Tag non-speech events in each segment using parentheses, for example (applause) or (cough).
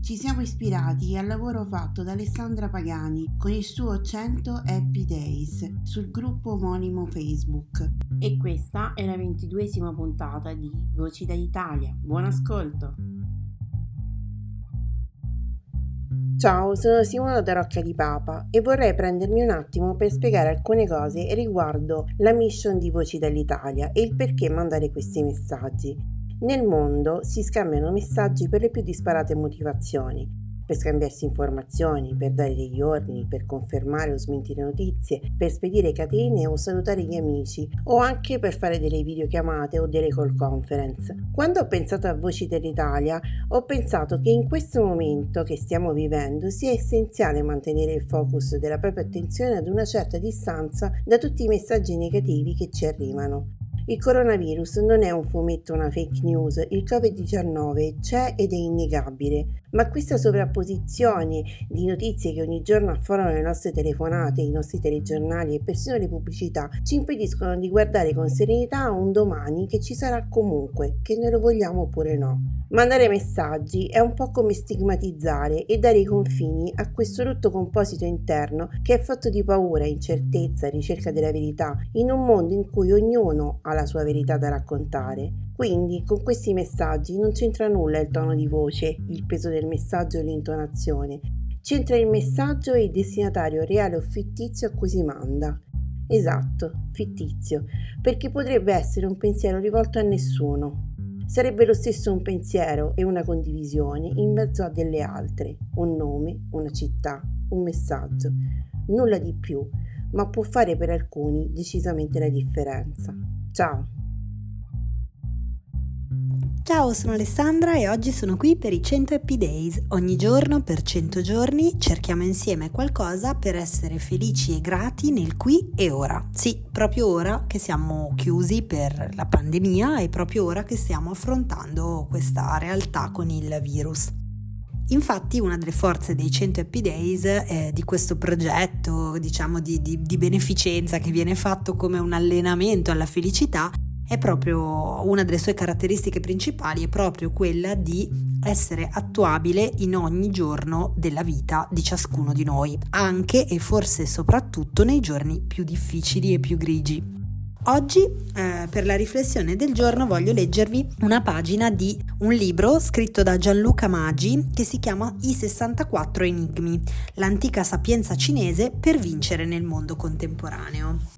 Ci siamo ispirati al lavoro fatto da Alessandra Pagani con il suo 100 Happy Days sul gruppo omonimo Facebook. E questa è la ventiduesima puntata di Voci dall'Italia. Buon ascolto! Ciao, sono Simona da Rocca di Papa e vorrei prendermi un attimo per spiegare alcune cose riguardo la mission di Voci dall'Italia e il perché mandare questi messaggi. Nel mondo si scambiano messaggi per le più disparate motivazioni, per scambiarsi informazioni, per dare degli ordini, per confermare o smentire notizie, per spedire catene o salutare gli amici o anche per fare delle videochiamate o delle call conference. Quando ho pensato a Voci dell'Italia ho pensato che in questo momento che stiamo vivendo sia essenziale mantenere il focus della propria attenzione ad una certa distanza da tutti i messaggi negativi che ci arrivano. Il coronavirus non è un fumetto, una fake news, il Covid-19 c'è ed è innegabile, ma questa sovrapposizione di notizie che ogni giorno afforano le nostre telefonate, i nostri telegiornali e persino le pubblicità ci impediscono di guardare con serenità a un domani che ci sarà comunque, che noi lo vogliamo oppure no. Mandare messaggi è un po' come stigmatizzare e dare i confini a questo rotto composito interno che è fatto di paura, incertezza, ricerca della verità, in un mondo in cui ognuno ha la sua verità da raccontare. Quindi con questi messaggi non c'entra nulla il tono di voce, il peso del messaggio e l'intonazione. C'entra il messaggio e il destinatario reale o fittizio a cui si manda. Esatto, fittizio, perché potrebbe essere un pensiero rivolto a nessuno, Sarebbe lo stesso un pensiero e una condivisione in mezzo a delle altre, un nome, una città, un messaggio, nulla di più, ma può fare per alcuni decisamente la differenza. Ciao! Ciao, sono Alessandra e oggi sono qui per i 100 Happy Days. Ogni giorno per 100 giorni cerchiamo insieme qualcosa per essere felici e grati nel qui e ora. Sì, proprio ora che siamo chiusi per la pandemia e proprio ora che stiamo affrontando questa realtà con il virus. Infatti una delle forze dei 100 Happy Days, eh, di questo progetto diciamo di, di, di beneficenza che viene fatto come un allenamento alla felicità, è proprio una delle sue caratteristiche principali, è proprio quella di essere attuabile in ogni giorno della vita di ciascuno di noi, anche e forse soprattutto nei giorni più difficili e più grigi. Oggi eh, per la riflessione del giorno voglio leggervi una pagina di un libro scritto da Gianluca Maggi che si chiama I 64 enigmi, l'antica sapienza cinese per vincere nel mondo contemporaneo.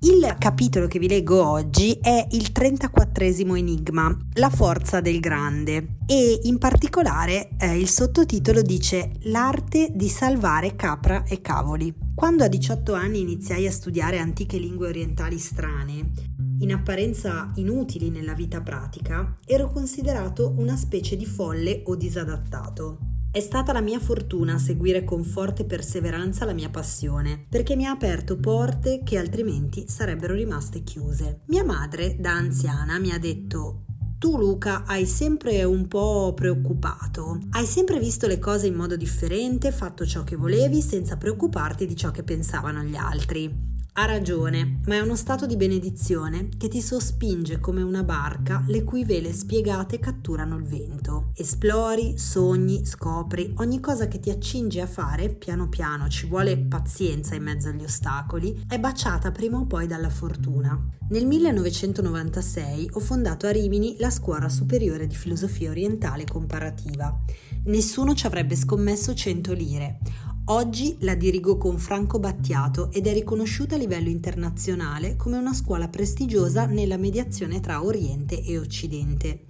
Il capitolo che vi leggo oggi è il 34 enigma, La forza del grande, e in particolare eh, il sottotitolo dice L'arte di salvare capra e cavoli. Quando a 18 anni iniziai a studiare antiche lingue orientali strane, in apparenza inutili nella vita pratica, ero considerato una specie di folle o disadattato. È stata la mia fortuna seguire con forte perseveranza la mia passione, perché mi ha aperto porte che altrimenti sarebbero rimaste chiuse. Mia madre, da anziana, mi ha detto tu Luca hai sempre un po' preoccupato, hai sempre visto le cose in modo differente, fatto ciò che volevi senza preoccuparti di ciò che pensavano gli altri. Ha ragione, ma è uno stato di benedizione che ti sospinge come una barca le cui vele spiegate catturano il vento. Esplori, sogni, scopri, ogni cosa che ti accingi a fare, piano piano, ci vuole pazienza in mezzo agli ostacoli, è baciata prima o poi dalla fortuna. Nel 1996 ho fondato a Rimini la Scuola Superiore di Filosofia Orientale Comparativa. Nessuno ci avrebbe scommesso 100 lire. Oggi la dirigo con Franco Battiato ed è riconosciuta a livello internazionale come una scuola prestigiosa nella mediazione tra Oriente e Occidente.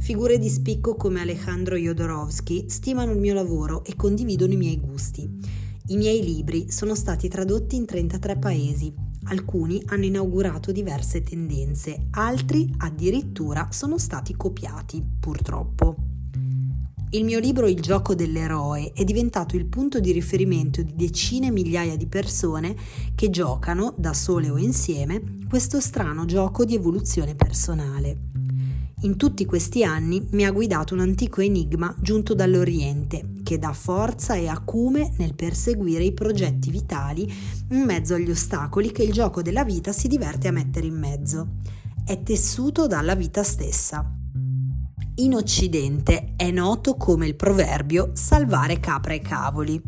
Figure di spicco come Alejandro Jodorowsky stimano il mio lavoro e condividono i miei gusti. I miei libri sono stati tradotti in 33 paesi, alcuni hanno inaugurato diverse tendenze, altri addirittura sono stati copiati, purtroppo. Il mio libro Il gioco dell'eroe è diventato il punto di riferimento di decine migliaia di persone che giocano, da sole o insieme, questo strano gioco di evoluzione personale. In tutti questi anni mi ha guidato un antico enigma giunto dall'Oriente, che dà forza e acume nel perseguire i progetti vitali in mezzo agli ostacoli che il gioco della vita si diverte a mettere in mezzo. È tessuto dalla vita stessa. In Occidente è noto come il proverbio salvare capra e cavoli.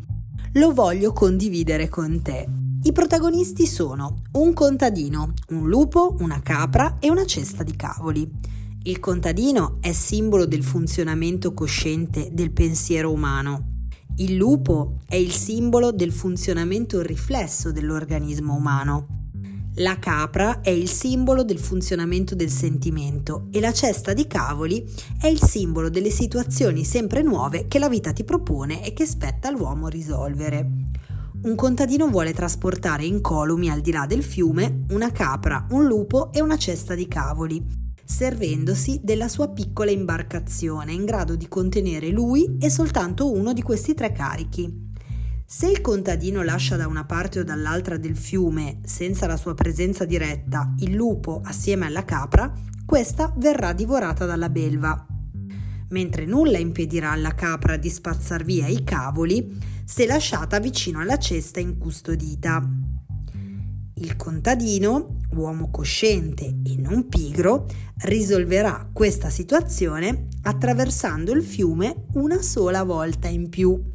Lo voglio condividere con te. I protagonisti sono un contadino, un lupo, una capra e una cesta di cavoli. Il contadino è simbolo del funzionamento cosciente del pensiero umano. Il lupo è il simbolo del funzionamento riflesso dell'organismo umano. La capra è il simbolo del funzionamento del sentimento e la cesta di cavoli è il simbolo delle situazioni sempre nuove che la vita ti propone e che spetta all'uomo risolvere. Un contadino vuole trasportare in columi al di là del fiume una capra, un lupo e una cesta di cavoli, servendosi della sua piccola imbarcazione in grado di contenere lui e soltanto uno di questi tre carichi. Se il contadino lascia da una parte o dall'altra del fiume, senza la sua presenza diretta, il lupo assieme alla capra, questa verrà divorata dalla belva. Mentre nulla impedirà alla capra di spazzar via i cavoli se lasciata vicino alla cesta incustodita. Il contadino, uomo cosciente e non pigro, risolverà questa situazione attraversando il fiume una sola volta in più.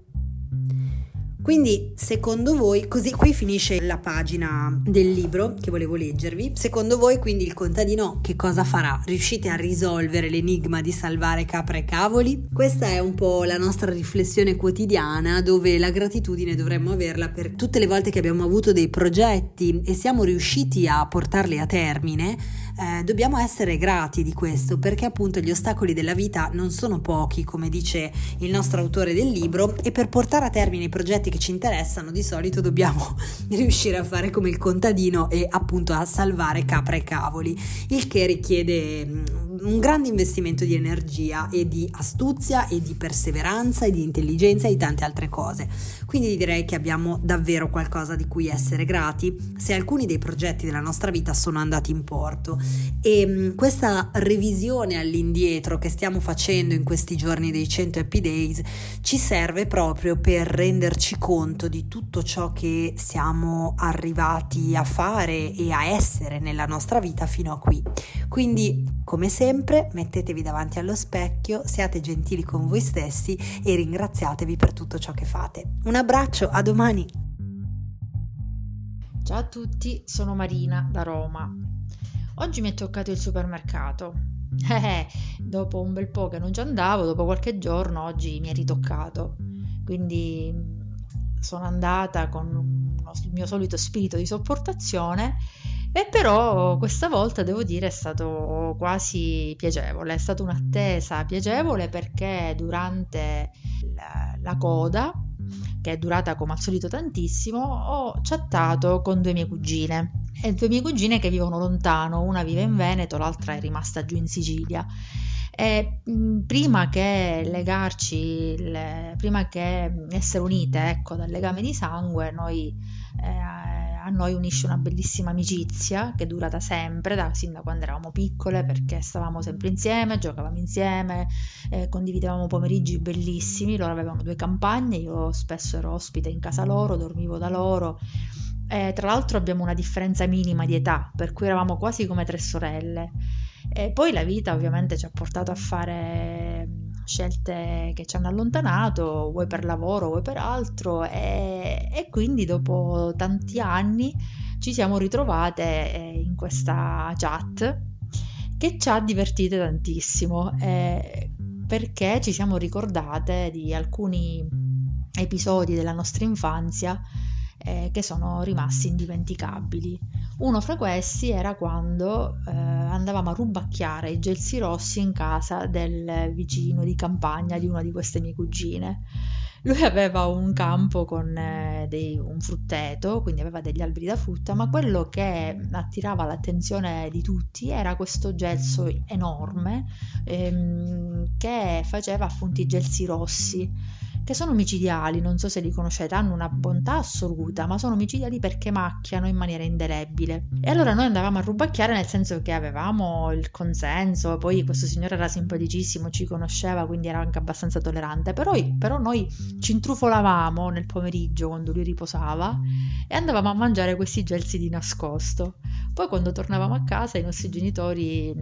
Quindi, secondo voi, così qui finisce la pagina del libro che volevo leggervi. Secondo voi, quindi, il contadino che cosa farà? Riuscite a risolvere l'enigma di salvare capra e cavoli? Questa è un po' la nostra riflessione quotidiana dove la gratitudine dovremmo averla per tutte le volte che abbiamo avuto dei progetti e siamo riusciti a portarli a termine. Eh, dobbiamo essere grati di questo perché appunto gli ostacoli della vita non sono pochi, come dice il nostro autore del libro, e per portare a termine i progetti che ci interessano, di solito dobbiamo (laughs) riuscire a fare come il contadino e appunto a salvare capra e cavoli, il che richiede mm, un grande investimento di energia e di astuzia e di perseveranza e di intelligenza e di tante altre cose. Quindi direi che abbiamo davvero qualcosa di cui essere grati se alcuni dei progetti della nostra vita sono andati in porto e mm, questa revisione all'indietro che stiamo facendo in questi giorni dei 100 Happy Days ci serve proprio per renderci conto di tutto ciò che siamo arrivati a fare e a essere nella nostra vita fino a qui. Quindi, come sempre, mettetevi davanti allo specchio, siate gentili con voi stessi e ringraziatevi per tutto ciò che fate. Un abbraccio, a domani! Ciao a tutti, sono Marina da Roma. Oggi mi è toccato il supermercato. (laughs) Eh, dopo un bel po' che non ci andavo, dopo qualche giorno, oggi mi è ritoccato. Quindi sono andata con il mio solito spirito di sopportazione e però questa volta devo dire è stato quasi piacevole, è stata un'attesa piacevole perché durante la, la coda, che è durata come al solito tantissimo, ho chattato con due mie cugine. E due mie cugine che vivono lontano, una vive in Veneto, l'altra è rimasta giù in Sicilia. E prima che legarci, le, prima che essere unite ecco, dal legame di sangue, noi eh, noi unisce una bellissima amicizia che dura da sempre, da, sin da quando eravamo piccole, perché stavamo sempre insieme, giocavamo insieme, eh, condividevamo pomeriggi bellissimi, loro avevano due campagne, io spesso ero ospite in casa loro, dormivo da loro. E tra l'altro abbiamo una differenza minima di età, per cui eravamo quasi come tre sorelle. E poi la vita ovviamente ci ha portato a fare scelte che ci hanno allontanato, vuoi per lavoro, vuoi per altro, e, e quindi dopo tanti anni ci siamo ritrovate eh, in questa chat che ci ha divertite tantissimo eh, perché ci siamo ricordate di alcuni episodi della nostra infanzia eh, che sono rimasti indimenticabili. Uno fra questi era quando eh, andavamo a rubacchiare i gelsi rossi in casa del vicino di campagna di una di queste mie cugine. Lui aveva un campo con eh, dei, un frutteto, quindi aveva degli alberi da frutta, ma quello che attirava l'attenzione di tutti era questo gelso enorme ehm, che faceva appunto i gelsi rossi che sono micidiali, non so se li conoscete, hanno una bontà assoluta, ma sono micidiali perché macchiano in maniera indelebile. E allora noi andavamo a rubacchiare nel senso che avevamo il consenso, poi questo signore era simpaticissimo, ci conosceva, quindi era anche abbastanza tollerante, però, però noi ci intrufolavamo nel pomeriggio quando lui riposava e andavamo a mangiare questi gelsi di nascosto. Poi quando tornavamo a casa i nostri genitori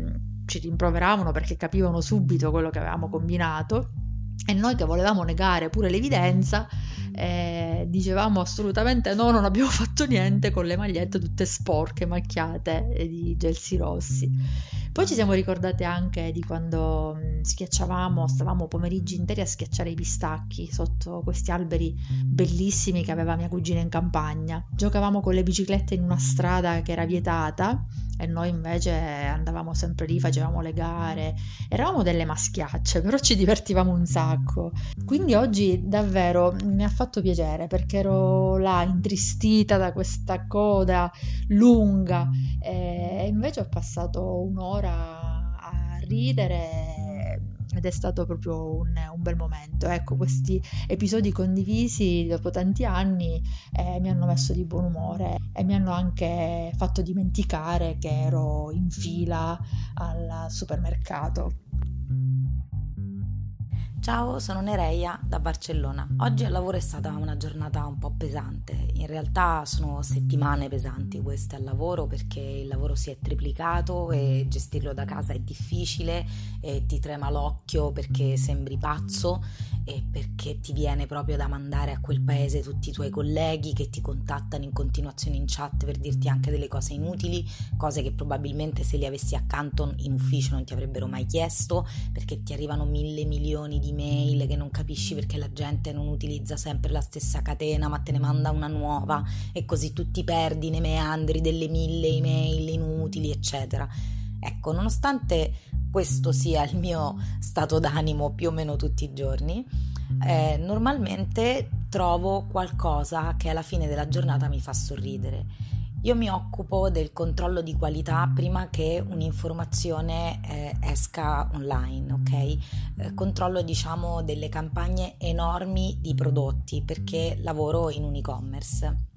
ci rimproveravano perché capivano subito quello che avevamo combinato e noi che volevamo negare pure l'evidenza, eh, dicevamo assolutamente no, non abbiamo (laughs) fatto niente con le magliette tutte sporche, macchiate di gelsi rossi. Poi ci siamo ricordate anche di quando mm, schiacciavamo, stavamo pomeriggi interi a schiacciare i pistacchi sotto questi alberi bellissimi che aveva mia cugina in campagna. Giocavamo con le biciclette in una strada che era vietata e noi invece andavamo sempre lì, facevamo le gare, eravamo delle maschiacce, però ci divertivamo un sacco. Quindi oggi davvero mi ha fatto piacere perché ero là intristita da questa coda lunga e invece ho passato un'ora a ridere ed è stato proprio un, un, bel momento. Ecco, questi episodi condivisi dopo tanti anni eh, mi hanno messo di buon umore e mi hanno anche fatto dimenticare che ero in fila al supermercato. Ciao, sono Nereia da Barcellona. Oggi al lavoro è stata una giornata un po' pesante. In realtà sono settimane pesanti queste al lavoro perché il lavoro si è triplicato e gestirlo da casa è difficile e ti trema l'occhio perché sembri pazzo e perché ti viene proprio da mandare a quel paese tutti i tuoi colleghi che ti contattano in continuazione in chat per dirti anche delle cose inutili, cose che probabilmente se li avessi accanto in ufficio non ti avrebbero mai chiesto perché ti arrivano mille milioni di email che non capisci perché la gente non utilizza sempre la stessa catena ma te ne manda una nuova e così tu ti perdi nei meandri delle mille email inutili eccetera. Ecco, nonostante questo sia il mio stato d'animo più o meno tutti i giorni, eh, normalmente trovo qualcosa che alla fine della giornata mi fa sorridere io mi occupo del controllo di qualità prima che un'informazione eh, esca online, ok? Eh, controllo diciamo delle campagne enormi di prodotti perché lavoro in un e-commerce.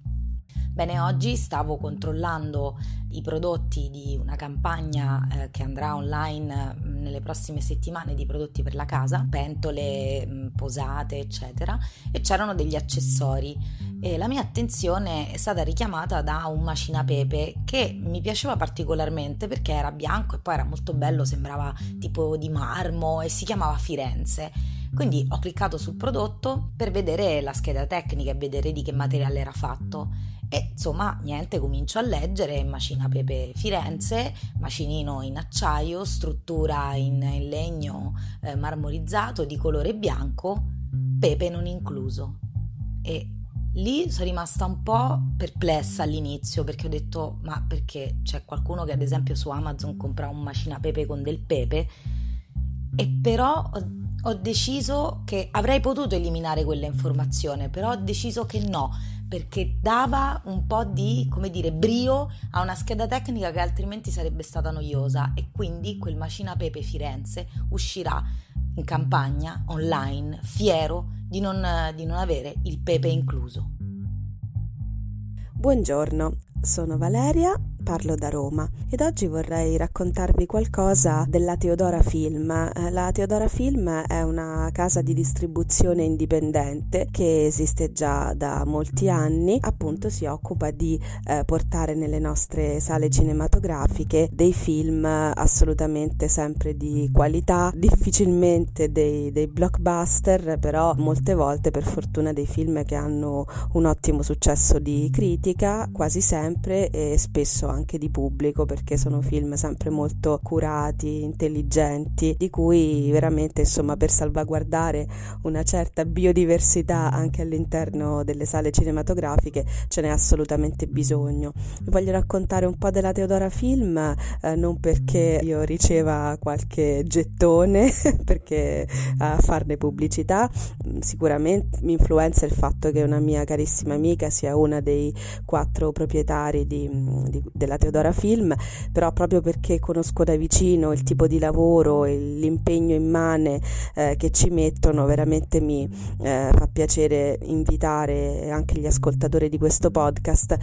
Bene, oggi stavo controllando i prodotti di una campagna eh, che andrà online mh, nelle prossime settimane di prodotti per la casa, pentole, mh, posate, eccetera, e c'erano degli accessori e la mia attenzione è stata richiamata da un macinapepe che mi piaceva particolarmente perché era bianco e poi era molto bello, sembrava tipo di marmo e si chiamava Firenze. Quindi ho cliccato sul prodotto per vedere la scheda tecnica e vedere di che materiale era fatto e insomma, niente, comincio a leggere Macina Pepe Firenze, macinino in acciaio, struttura in, in legno eh, marmorizzato di colore bianco, pepe non incluso. E lì sono rimasta un po' perplessa all'inizio perché ho detto, ma perché c'è qualcuno che ad esempio su Amazon compra un macina pepe con del pepe? E però ho, ho deciso che avrei potuto eliminare quella informazione, però ho deciso che no perché dava un po' di, come dire, brio a una scheda tecnica che altrimenti sarebbe stata noiosa e quindi quel Macina Pepe Firenze uscirà in campagna online fiero di non, di non avere il pepe incluso. Buongiorno, sono Valeria, parlo da Roma ed oggi vorrei raccontarvi qualcosa della Teodora Film. Eh, la Teodora Film è una casa di distribuzione indipendente che esiste già da molti anni, appunto si occupa di eh, portare nelle nostre sale cinematografiche dei film assolutamente sempre di qualità, difficilmente dei, dei blockbuster, però molte volte per fortuna dei film che hanno un ottimo successo di critica, quasi sempre e spesso anche di pubblico perché sono film sempre molto curati, intelligenti, di cui veramente insomma per salvaguardare una certa biodiversità anche all'interno delle sale cinematografiche ce n'è assolutamente bisogno. Vi voglio raccontare un po' della Teodora Film, eh, non perché io riceva qualche gettone (laughs) perché a farne pubblicità, sicuramente mi influenza il fatto che una mia carissima amica sia una dei quattro proprietari di, di, della Teodora Film, però proprio perché conosco da vicino il tipo di lavoro e l'impegno immane eh, che ci mettono, veramente mi eh, fa piacere invitare anche gli ascoltatori di questo podcast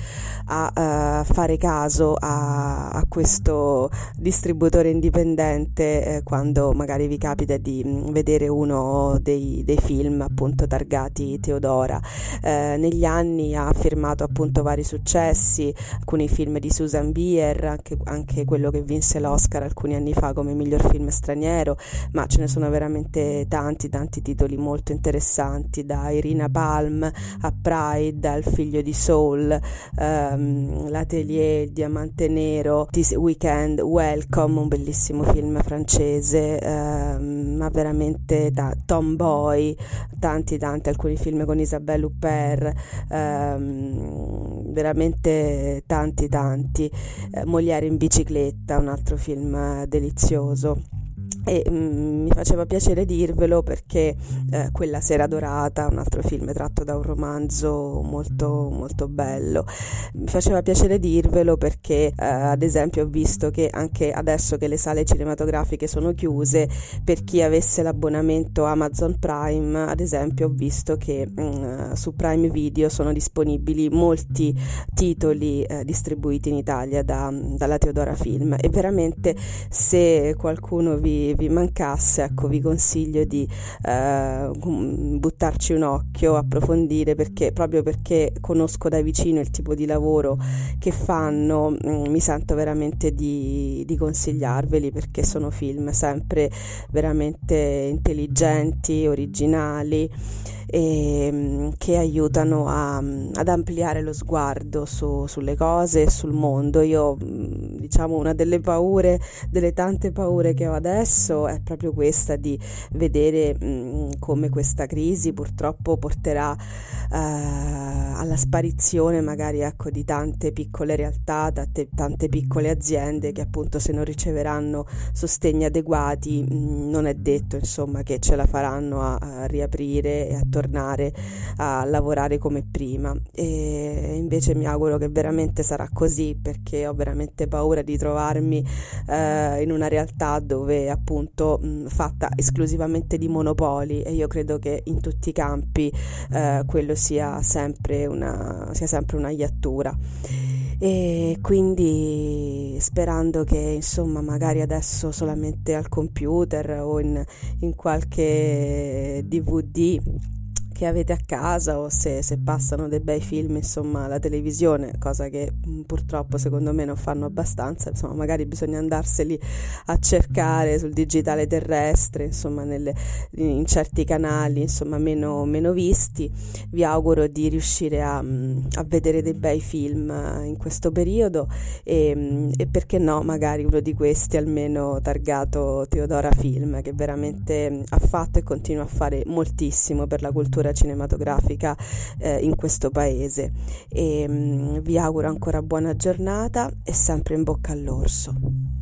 a uh, fare caso a, a, questo distributore indipendente eh, quando magari vi capita di mm, vedere uno dei, dei film appunto targati Teodora. Eh, negli anni ha firmato appunto vari successi, alcuni film di Susan Bier, anche, anche, quello che vinse l'Oscar alcuni anni fa come miglior film straniero, ma ce ne sono veramente tanti, tanti titoli molto interessanti, da Irina Palm a Pride, al figlio di Soul, um, L'Atelier, il Diamante Nero, This Weekend, Welcome, un bellissimo film francese, um, ma veramente da Tomboy, tanti, tanti, alcuni film con Isabelle Huppert, um, veramente tanti, tanti. Eh, Molière in bicicletta, un altro film eh, delizioso e mm, mi faceva piacere dirvelo perché eh, quella sera dorata un altro film tratto da un romanzo molto molto bello. Mi faceva piacere dirvelo perché eh, ad esempio ho visto che anche adesso che le sale cinematografiche sono chiuse per chi avesse l'abbonamento Amazon Prime ad esempio ho visto che mm, su Prime Video sono disponibili molti titoli eh, distribuiti in Italia da, dalla Teodora Film. E veramente se qualcuno vi vi mancasse, ecco, vi consiglio di eh, buttarci un occhio, approfondire perché proprio perché conosco da vicino il tipo di lavoro che fanno, mm, mi sento veramente di, di consigliarveli perché sono film sempre veramente intelligenti, originali e, ehm, che aiutano a, ad ampliare lo sguardo su, sulle cose e sul mondo. Io mm, diciamo una delle paure, delle tante paure che ho adesso è proprio questa di vedere mh, come questa crisi purtroppo porterà uh, alla sparizione magari ecco, di tante piccole realtà, tante, tante piccole aziende che appunto se non riceveranno sostegni adeguati mh, non è detto insomma che ce la faranno a, a riaprire e a tornare a lavorare come prima. E invece mi auguro che veramente sarà così perché ho veramente paura di trovarmi eh, in una realtà dove appunto mh, fatta esclusivamente di monopoli e io credo che in tutti i campi eh, quello sia sempre una, sia sempre una iattura. E quindi sperando che insomma magari adesso solamente al computer o in, in qualche DVD che avete a casa o se, se, passano dei bei film insomma alla televisione, cosa che mm, purtroppo secondo me non fanno abbastanza, insomma magari bisogna andarseli a cercare sul digitale terrestre, insomma nelle, in certi canali insomma meno, meno visti. Vi auguro di riuscire a, mm, a vedere dei bei film eh, in questo periodo e, mm, e perché no magari uno di questi almeno targato Teodora Film che veramente ha fatto e continua a fare moltissimo per la cultura cultura cinematografica eh, in questo paese e mh, mm, vi auguro ancora buona giornata e sempre in bocca all'orso.